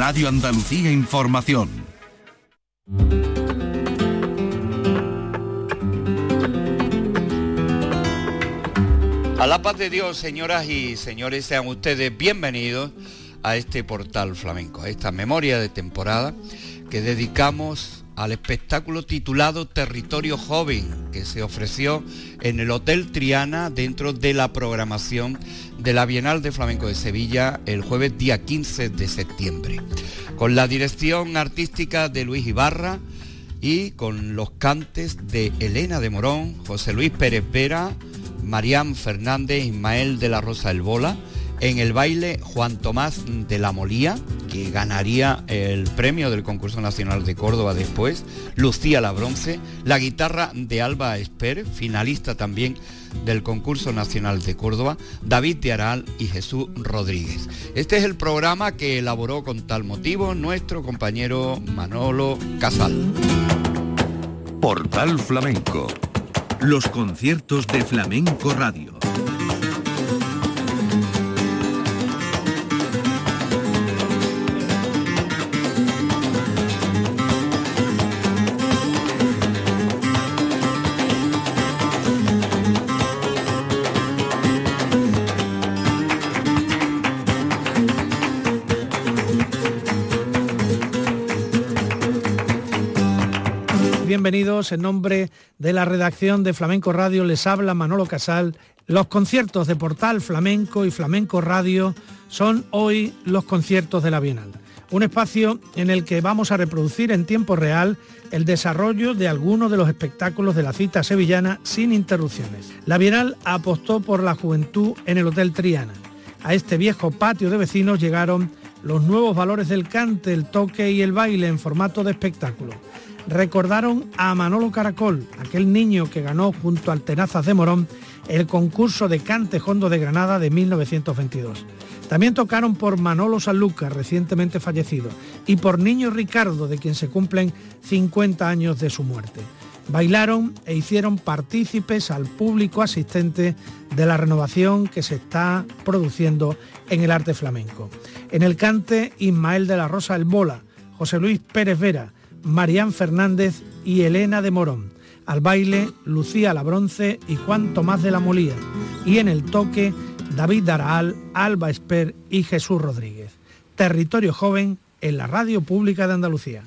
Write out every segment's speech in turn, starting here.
Radio Andalucía Información. A la paz de Dios, señoras y señores, sean ustedes bienvenidos a este portal flamenco, a esta memoria de temporada que dedicamos al espectáculo titulado Territorio Joven, que se ofreció en el Hotel Triana dentro de la programación de la Bienal de Flamenco de Sevilla el jueves día 15 de septiembre, con la dirección artística de Luis Ibarra y con los cantes de Elena de Morón, José Luis Pérez Vera, Marián Fernández, Ismael de la Rosa El Bola, en el baile Juan Tomás de la Molía, que ganaría el premio del concurso nacional de Córdoba después, Lucía la Bronce, la guitarra de Alba Esper, finalista también del concurso nacional de Córdoba, David de Aral y Jesús Rodríguez. Este es el programa que elaboró con tal motivo nuestro compañero Manolo Casal. Portal Flamenco. Los conciertos de Flamenco Radio. Bienvenidos. En nombre de la redacción de Flamenco Radio les habla Manolo Casal. Los conciertos de Portal Flamenco y Flamenco Radio son hoy los conciertos de la Bienal. Un espacio en el que vamos a reproducir en tiempo real el desarrollo de algunos de los espectáculos de la cita sevillana sin interrupciones. La Bienal apostó por la juventud en el Hotel Triana. A este viejo patio de vecinos llegaron los nuevos valores del cante, el toque y el baile en formato de espectáculo recordaron a Manolo Caracol, aquel niño que ganó junto al Tenazas de Morón el concurso de cante hondo de Granada de 1922. También tocaron por Manolo Sanluca, recientemente fallecido, y por Niño Ricardo, de quien se cumplen 50 años de su muerte. Bailaron e hicieron partícipes al público asistente de la renovación que se está produciendo en el arte flamenco. En el cante, Ismael de la Rosa El Bola, José Luis Pérez Vera, Marían Fernández y Elena de Morón. Al baile, Lucía La Bronce y Juan Tomás de la Molía. Y en el toque, David Daraal, Alba Esper y Jesús Rodríguez. Territorio Joven en la Radio Pública de Andalucía.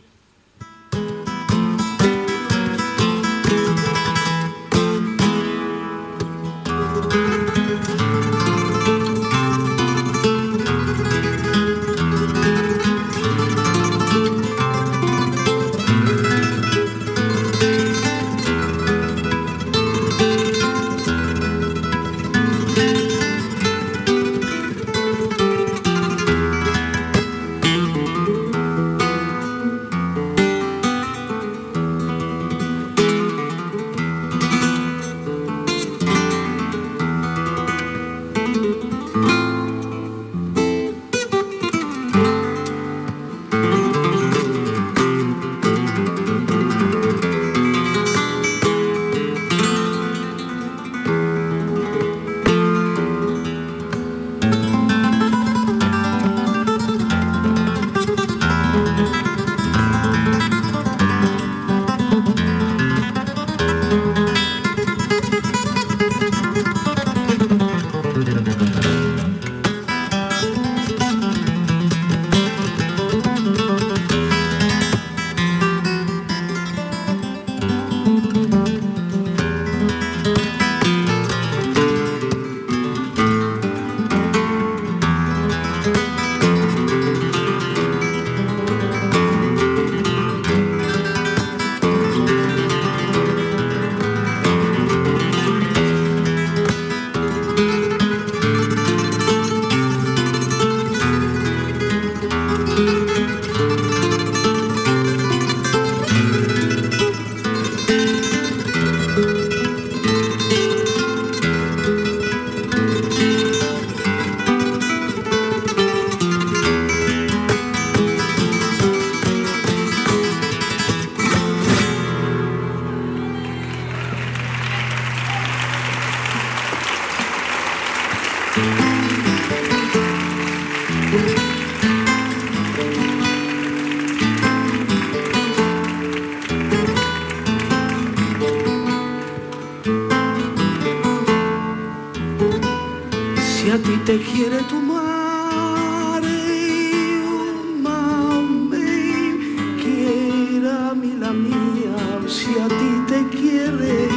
Mía, si a ti te quiere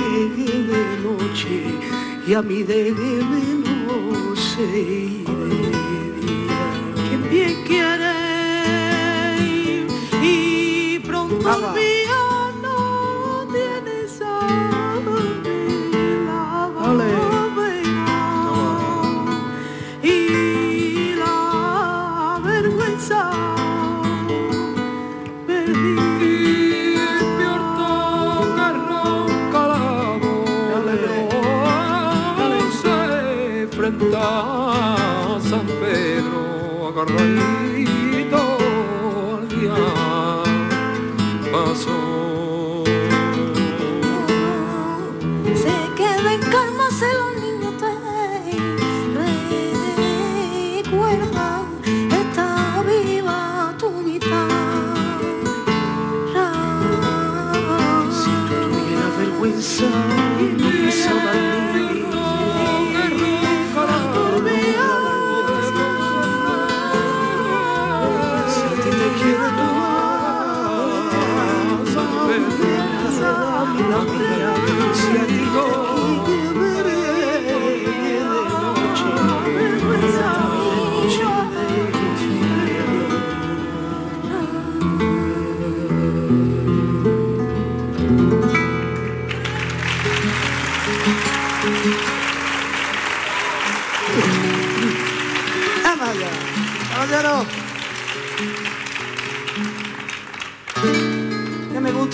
de noche y a mí de noche que bien quiere y pronto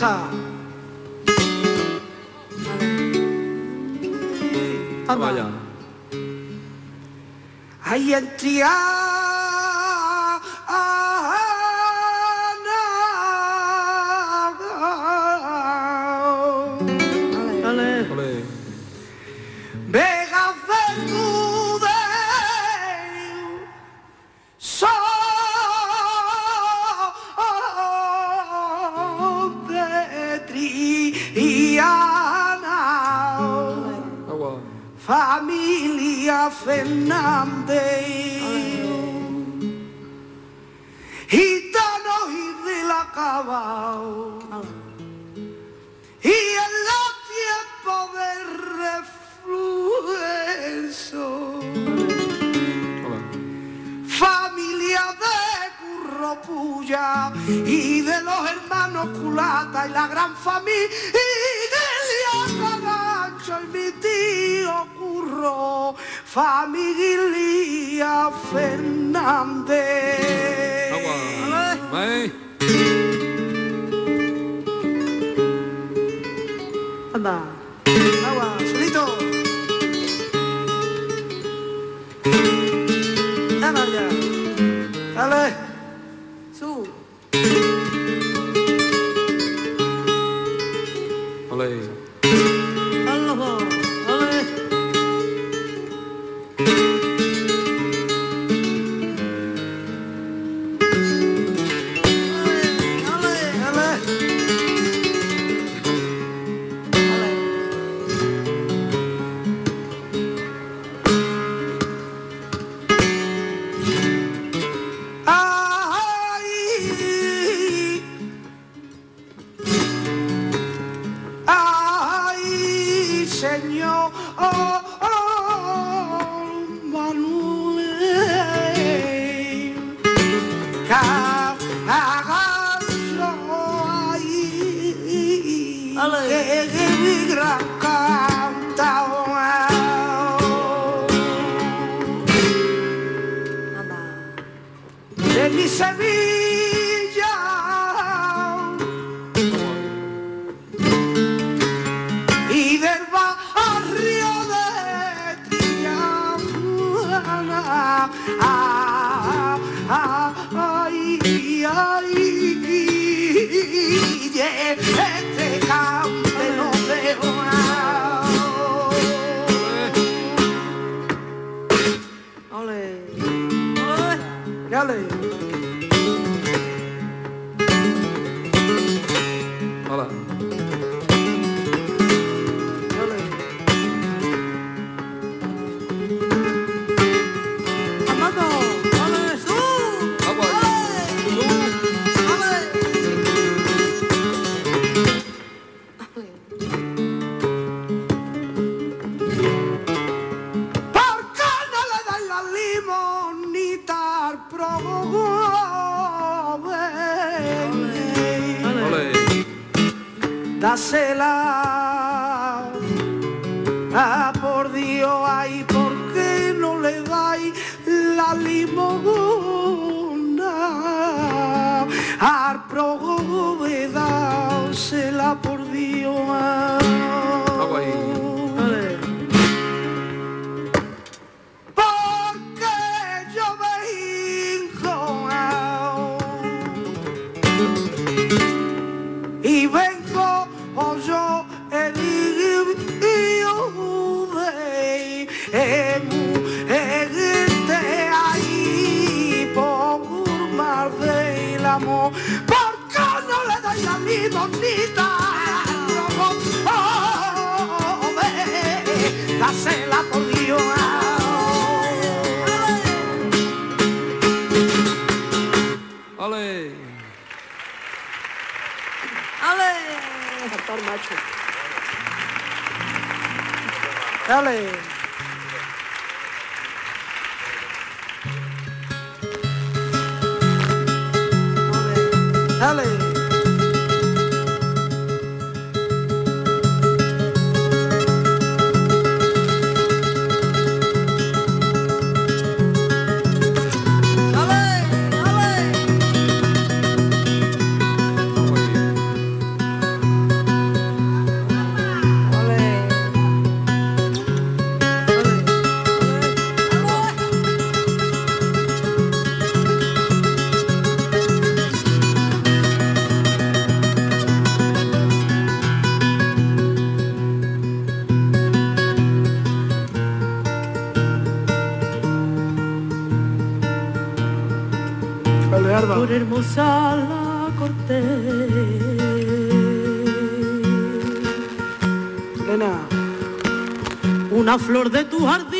guitar. Vaya. Hay y la gran familia Carrancho y mi tío Curro, familia Fernández. Anda. Dásela. Ah, por Dios, ay, ¿por qué no le dais la limona? Al la por Dios. Dale. Dale. hermosa la corte. Elena. Una flor de tu jardín.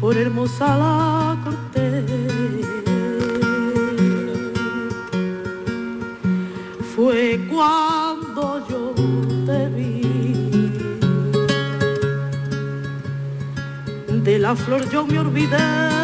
Por hermosa la la flor yo me olvidé.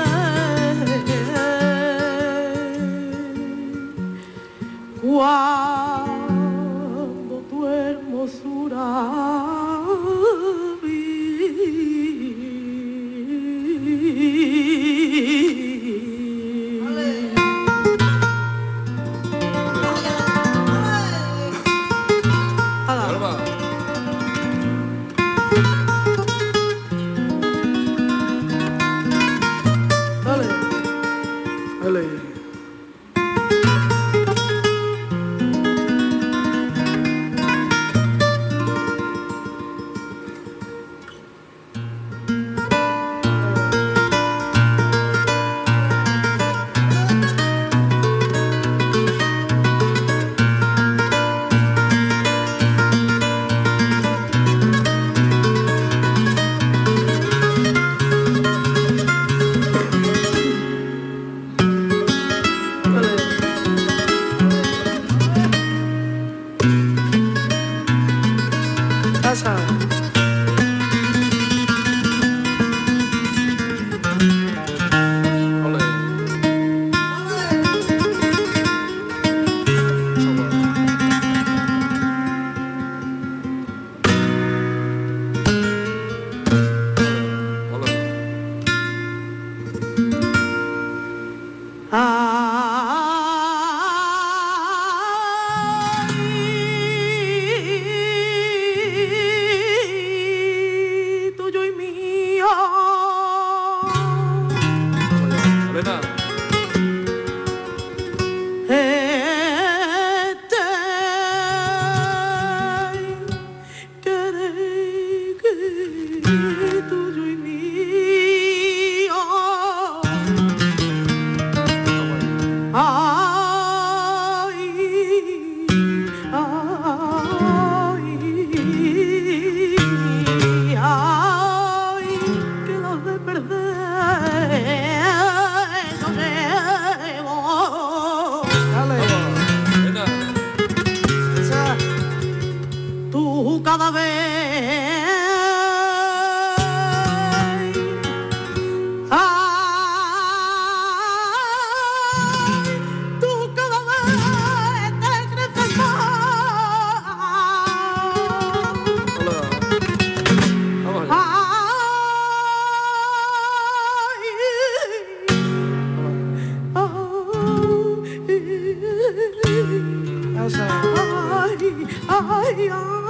はい。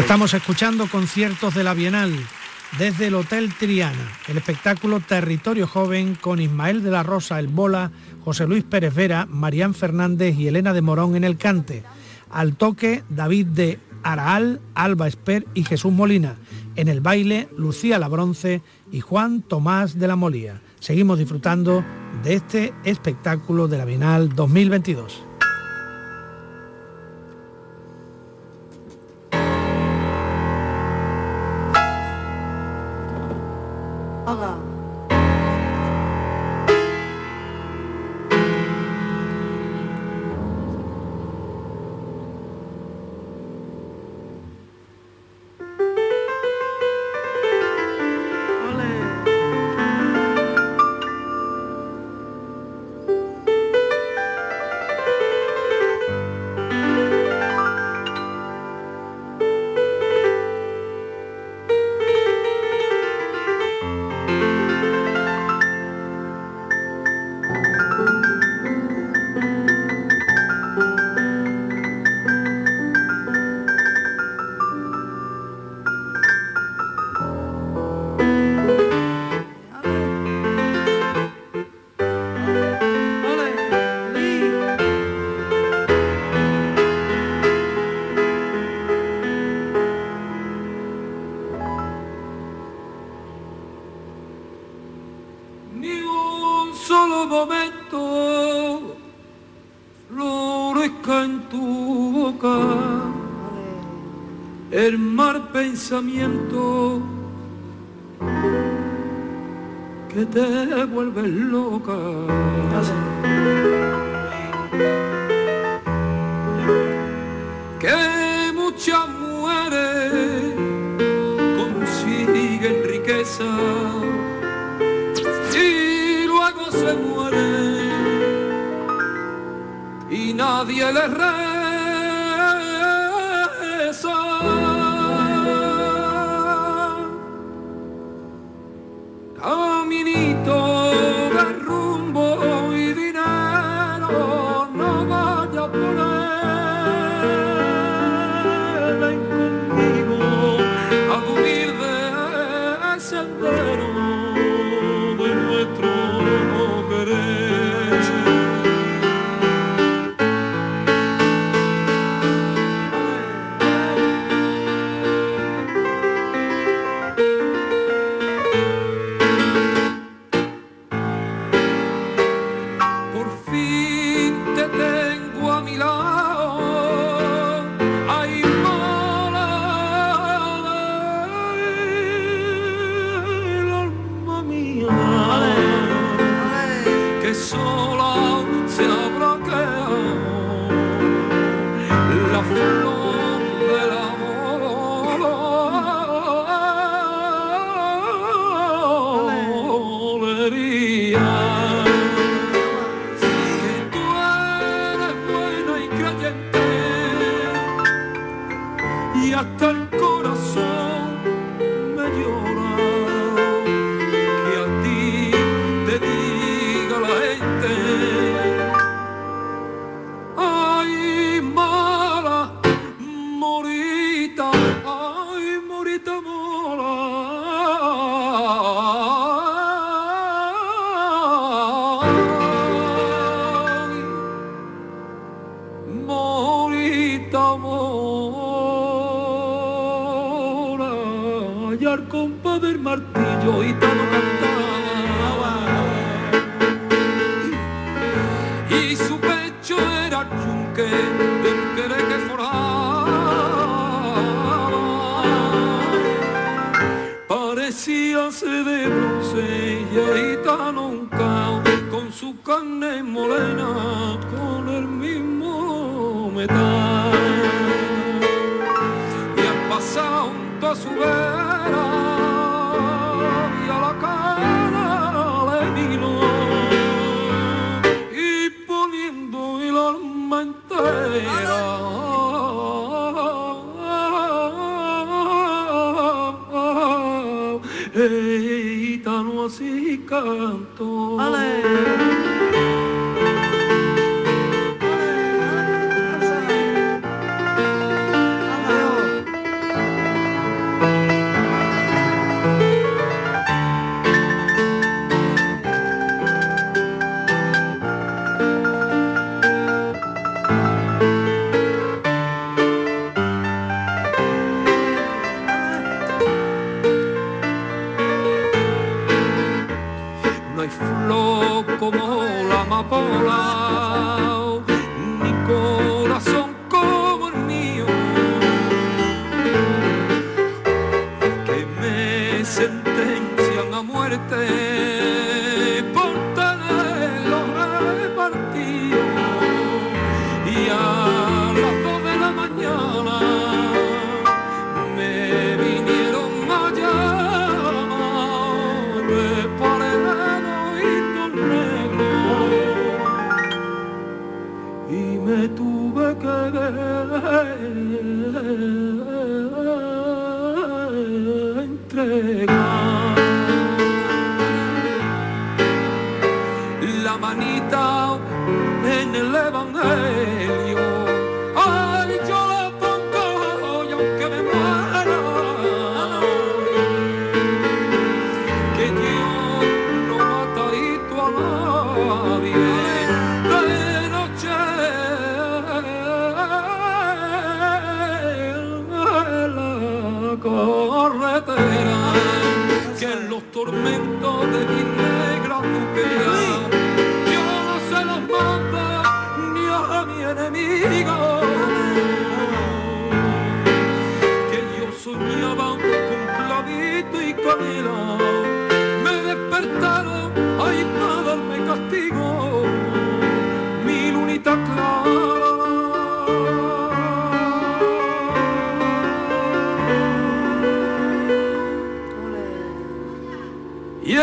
Estamos escuchando conciertos de la Bienal desde el Hotel Triana, el espectáculo Territorio Joven con Ismael de la Rosa, el Bola, José Luis Pérez Vera, Marían Fernández y Elena de Morón en el cante. Al toque, David de Araal, Alba Esper y Jesús Molina. En el baile, Lucía La Bronce y Juan Tomás de la Molía. Seguimos disfrutando de este espectáculo de la Bienal 2022. Pensamiento que te vuelve loca. Que muchas mujeres consiguen riqueza y luego se mueren nadie les re hasta el corazón me llora. libertad y han pasado su vez.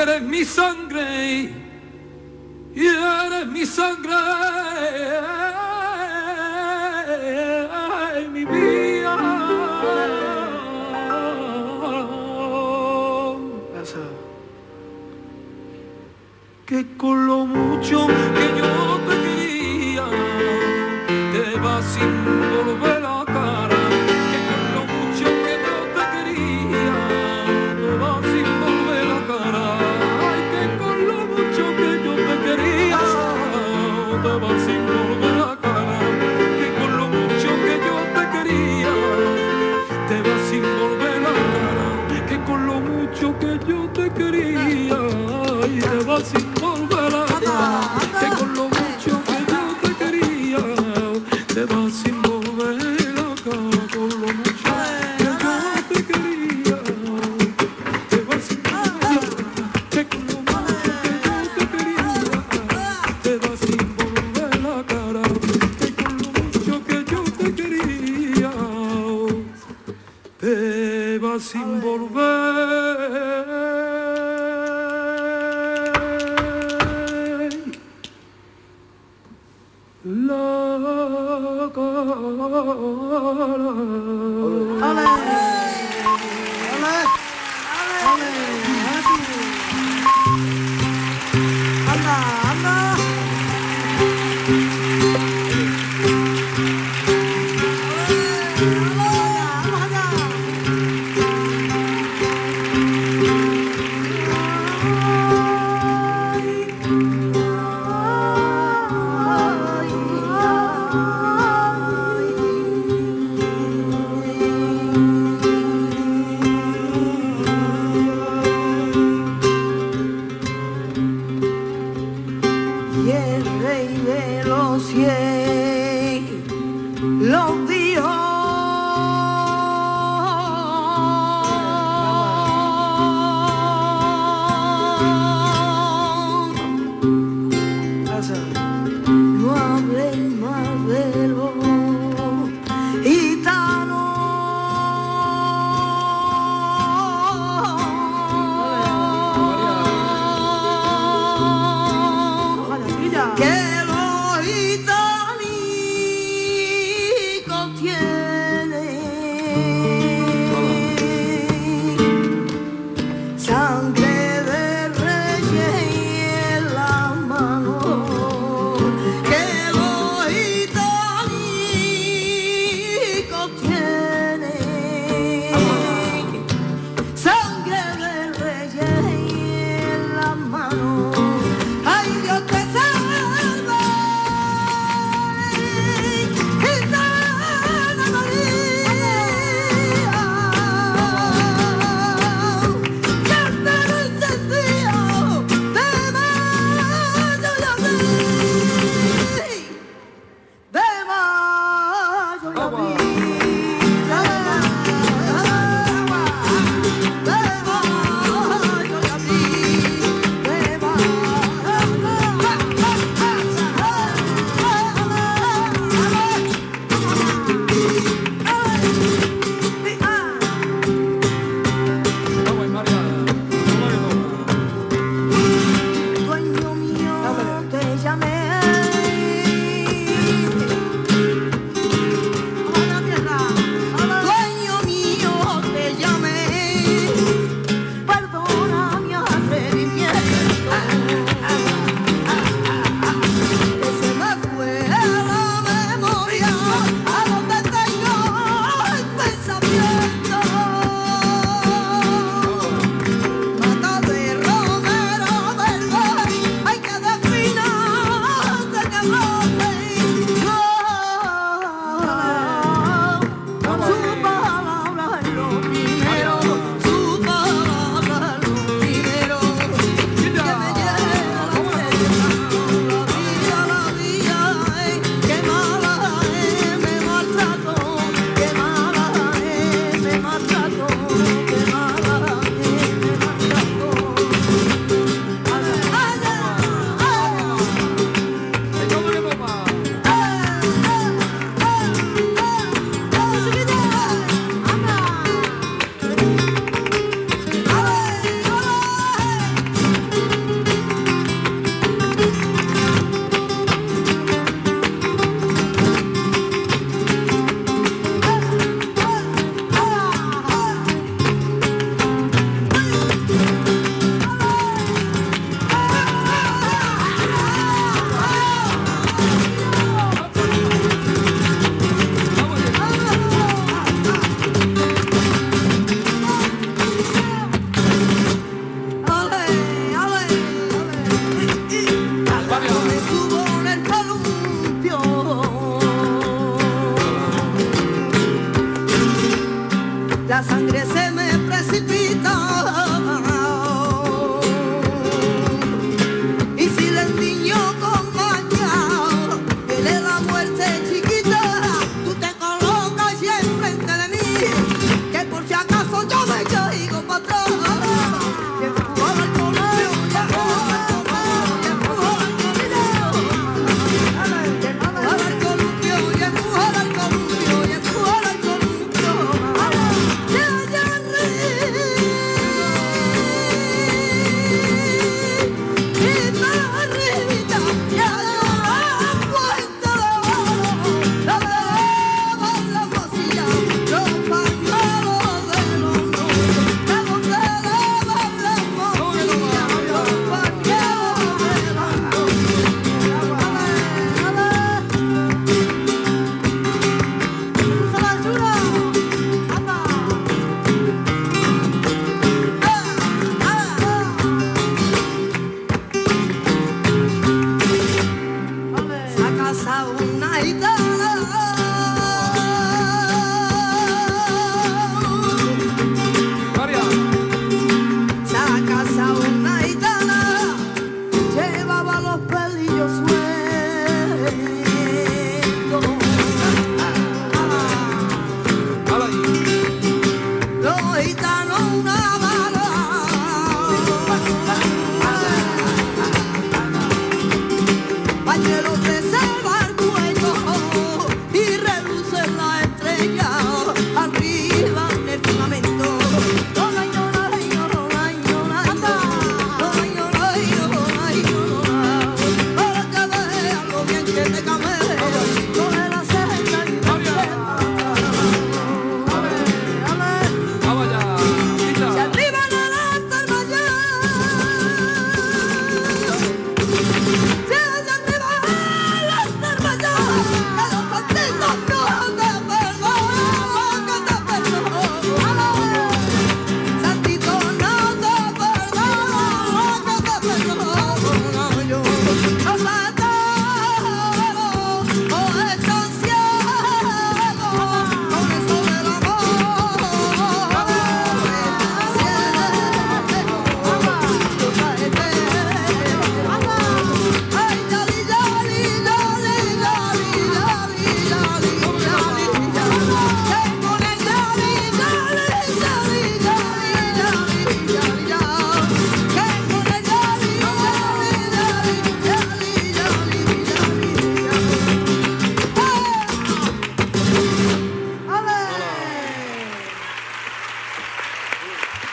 eres mi sangre y eres mi sangre.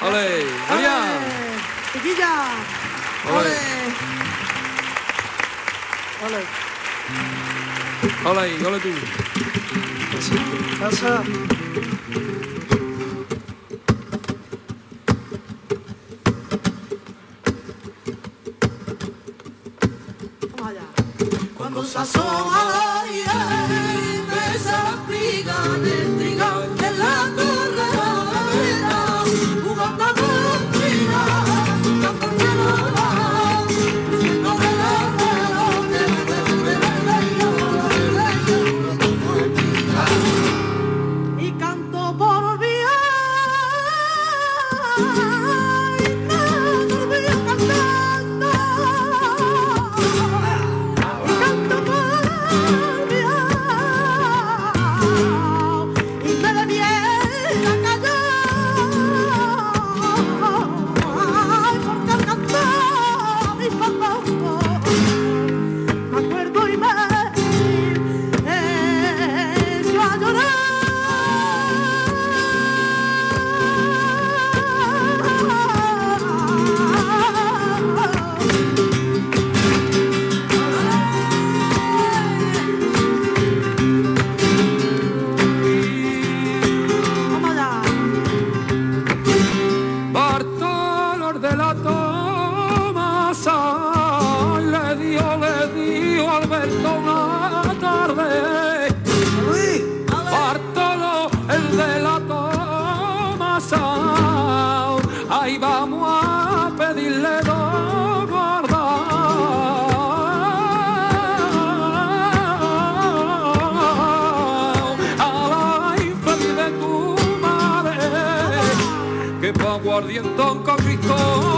¡Ole! ¡Julia! ¡Chiquilla! ¡Ole! ¡Ole! ¡Hola ahí! ¡Ole tú! ¡Pasa! Cuando se asoma la Ahí vamos a pedirle dos a la infeliz de tu madre que pa' guardientón con Cristóbal.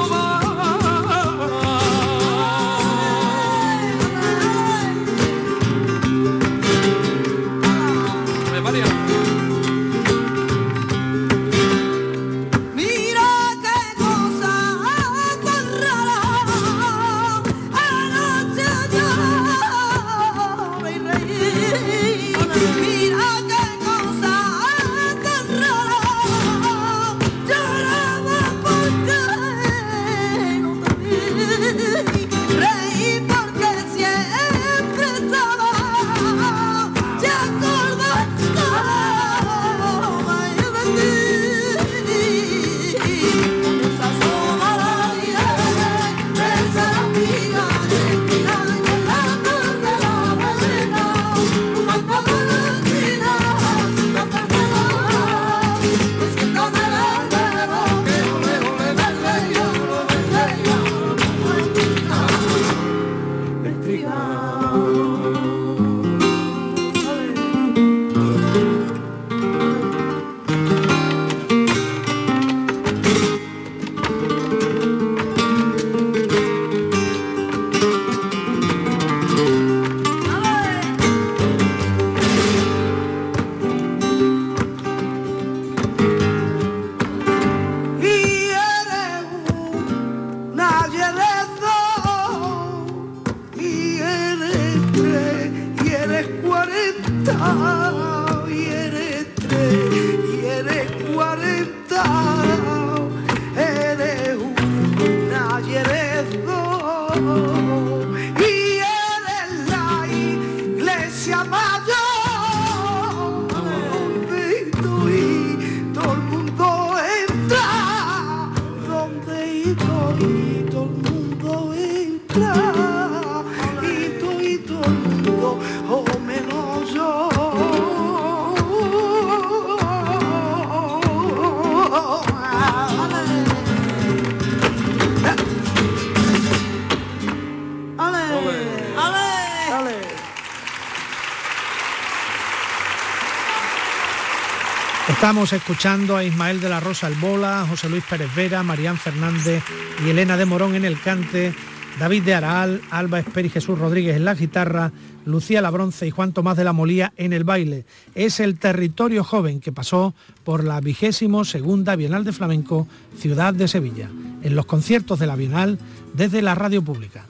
Estamos escuchando a Ismael de la Rosa Albola, José Luis Pérez Vera, Maríán Fernández y Elena de Morón en el cante, David de Araal, Alba Esper y Jesús Rodríguez en la guitarra, Lucía Labronce y Juan Tomás de la Molía en el baile. Es el territorio joven que pasó por la vigésimo segunda Bienal de Flamenco Ciudad de Sevilla, en los conciertos de la Bienal desde la radio pública.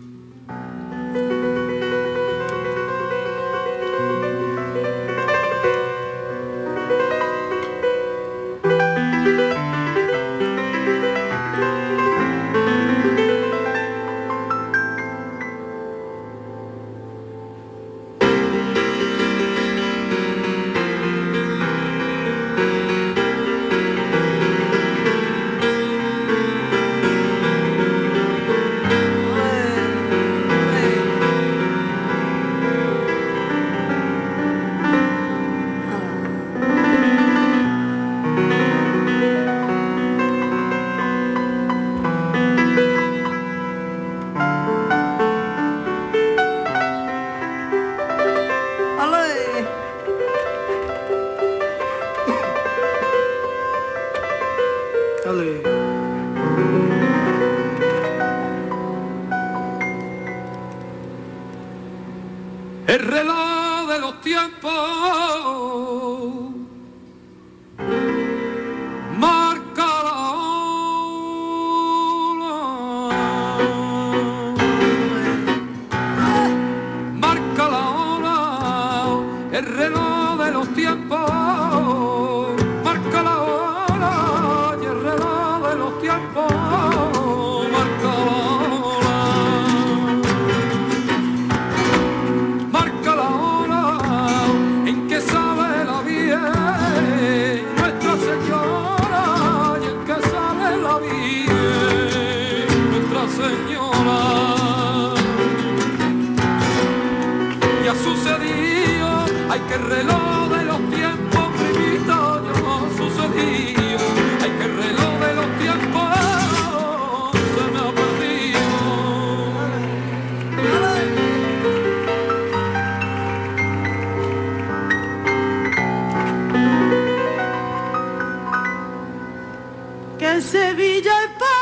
Que Sevilla es para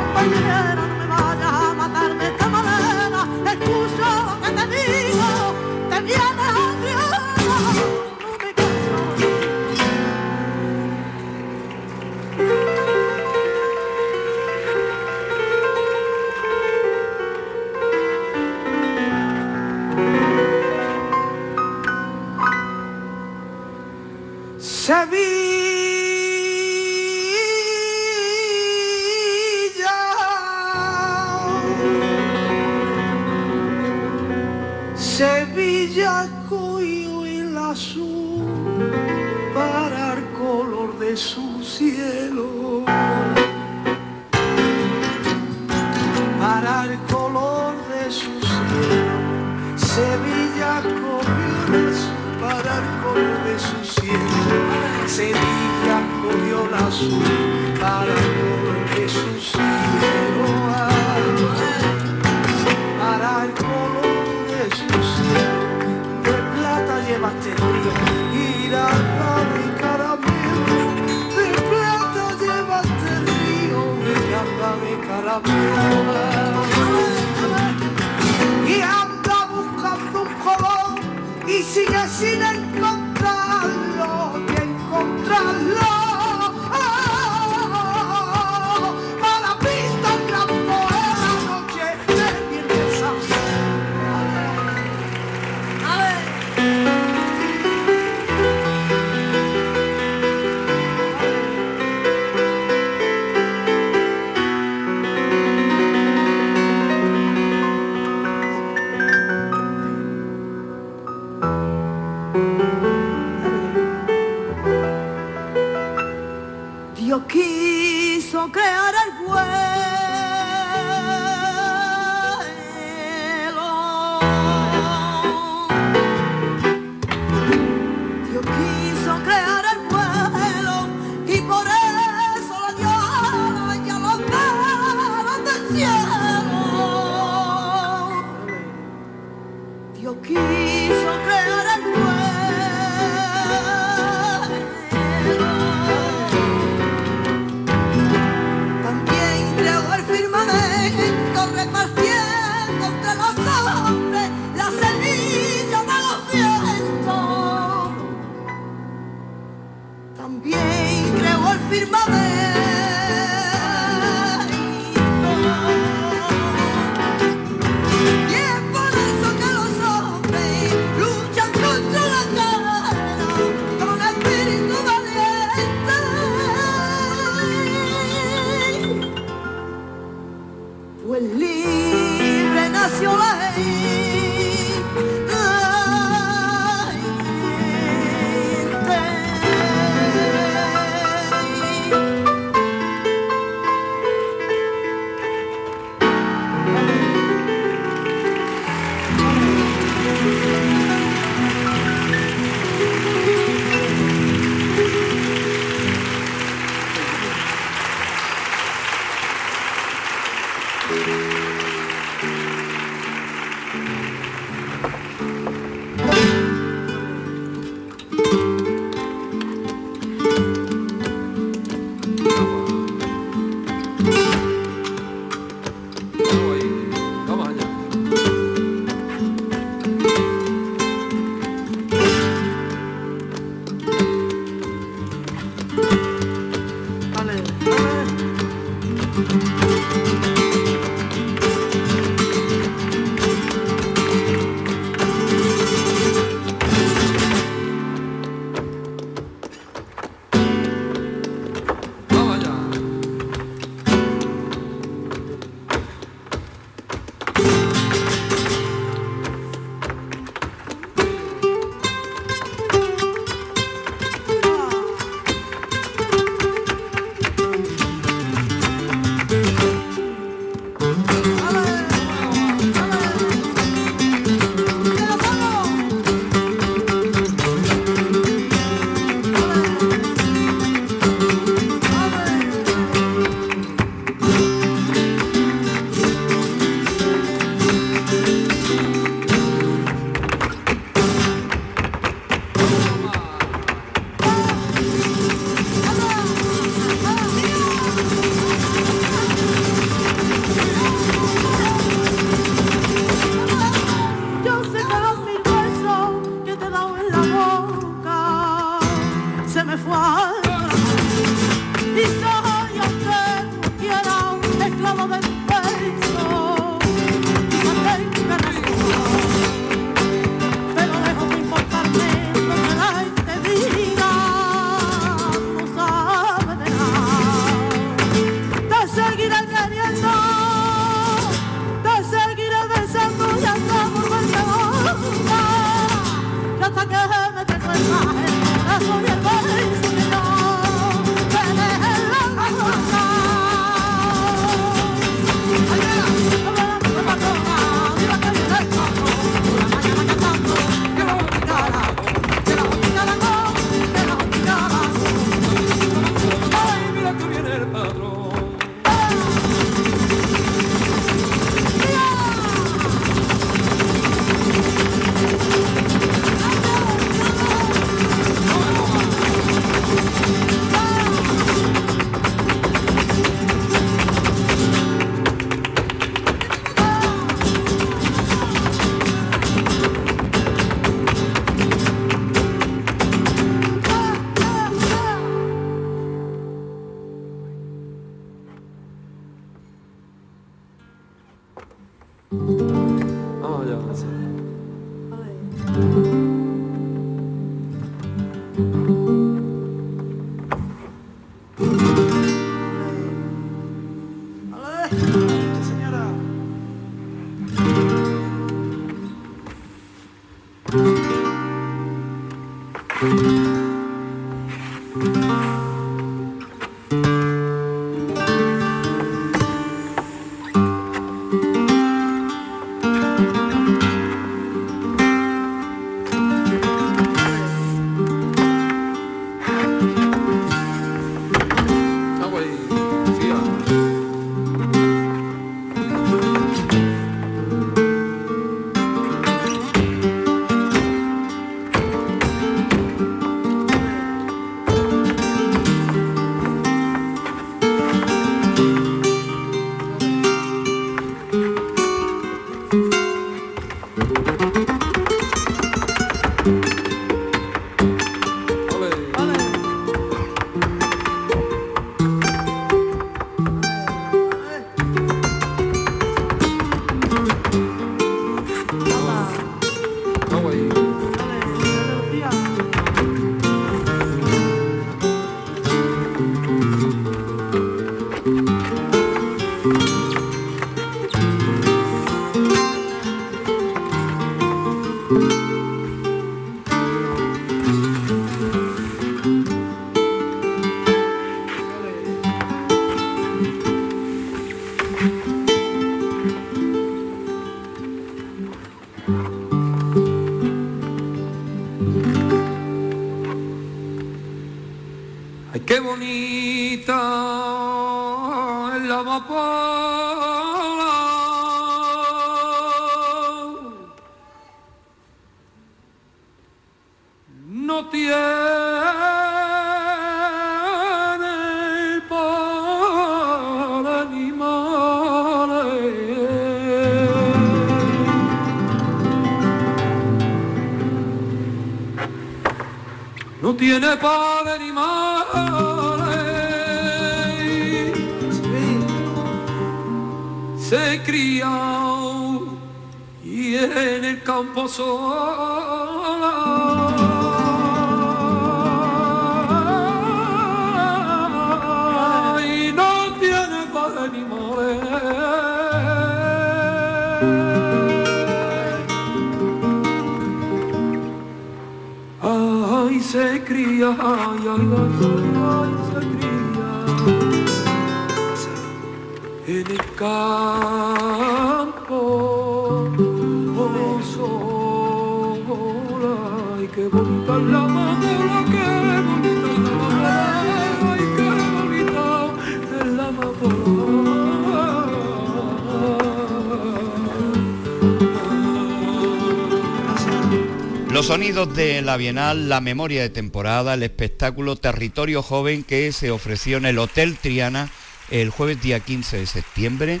Los sonidos de la Bienal, la memoria de temporada, el espectáculo Territorio Joven que se ofreció en el Hotel Triana el jueves día 15 de septiembre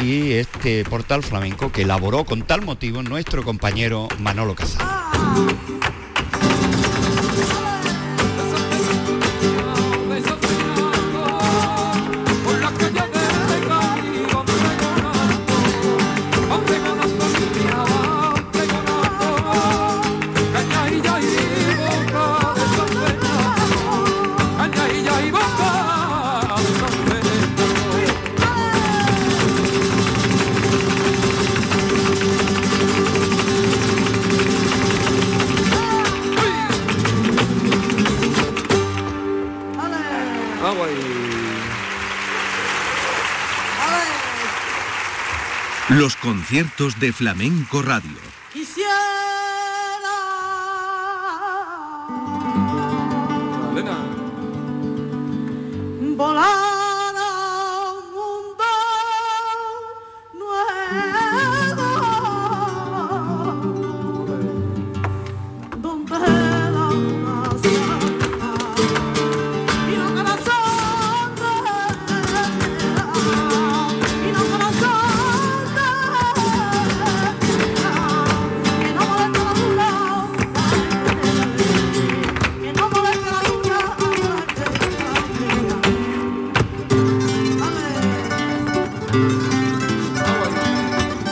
y este portal flamenco que elaboró con tal motivo nuestro compañero Manolo Casal. Ah. conciertos de Flamenco Radio.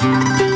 Música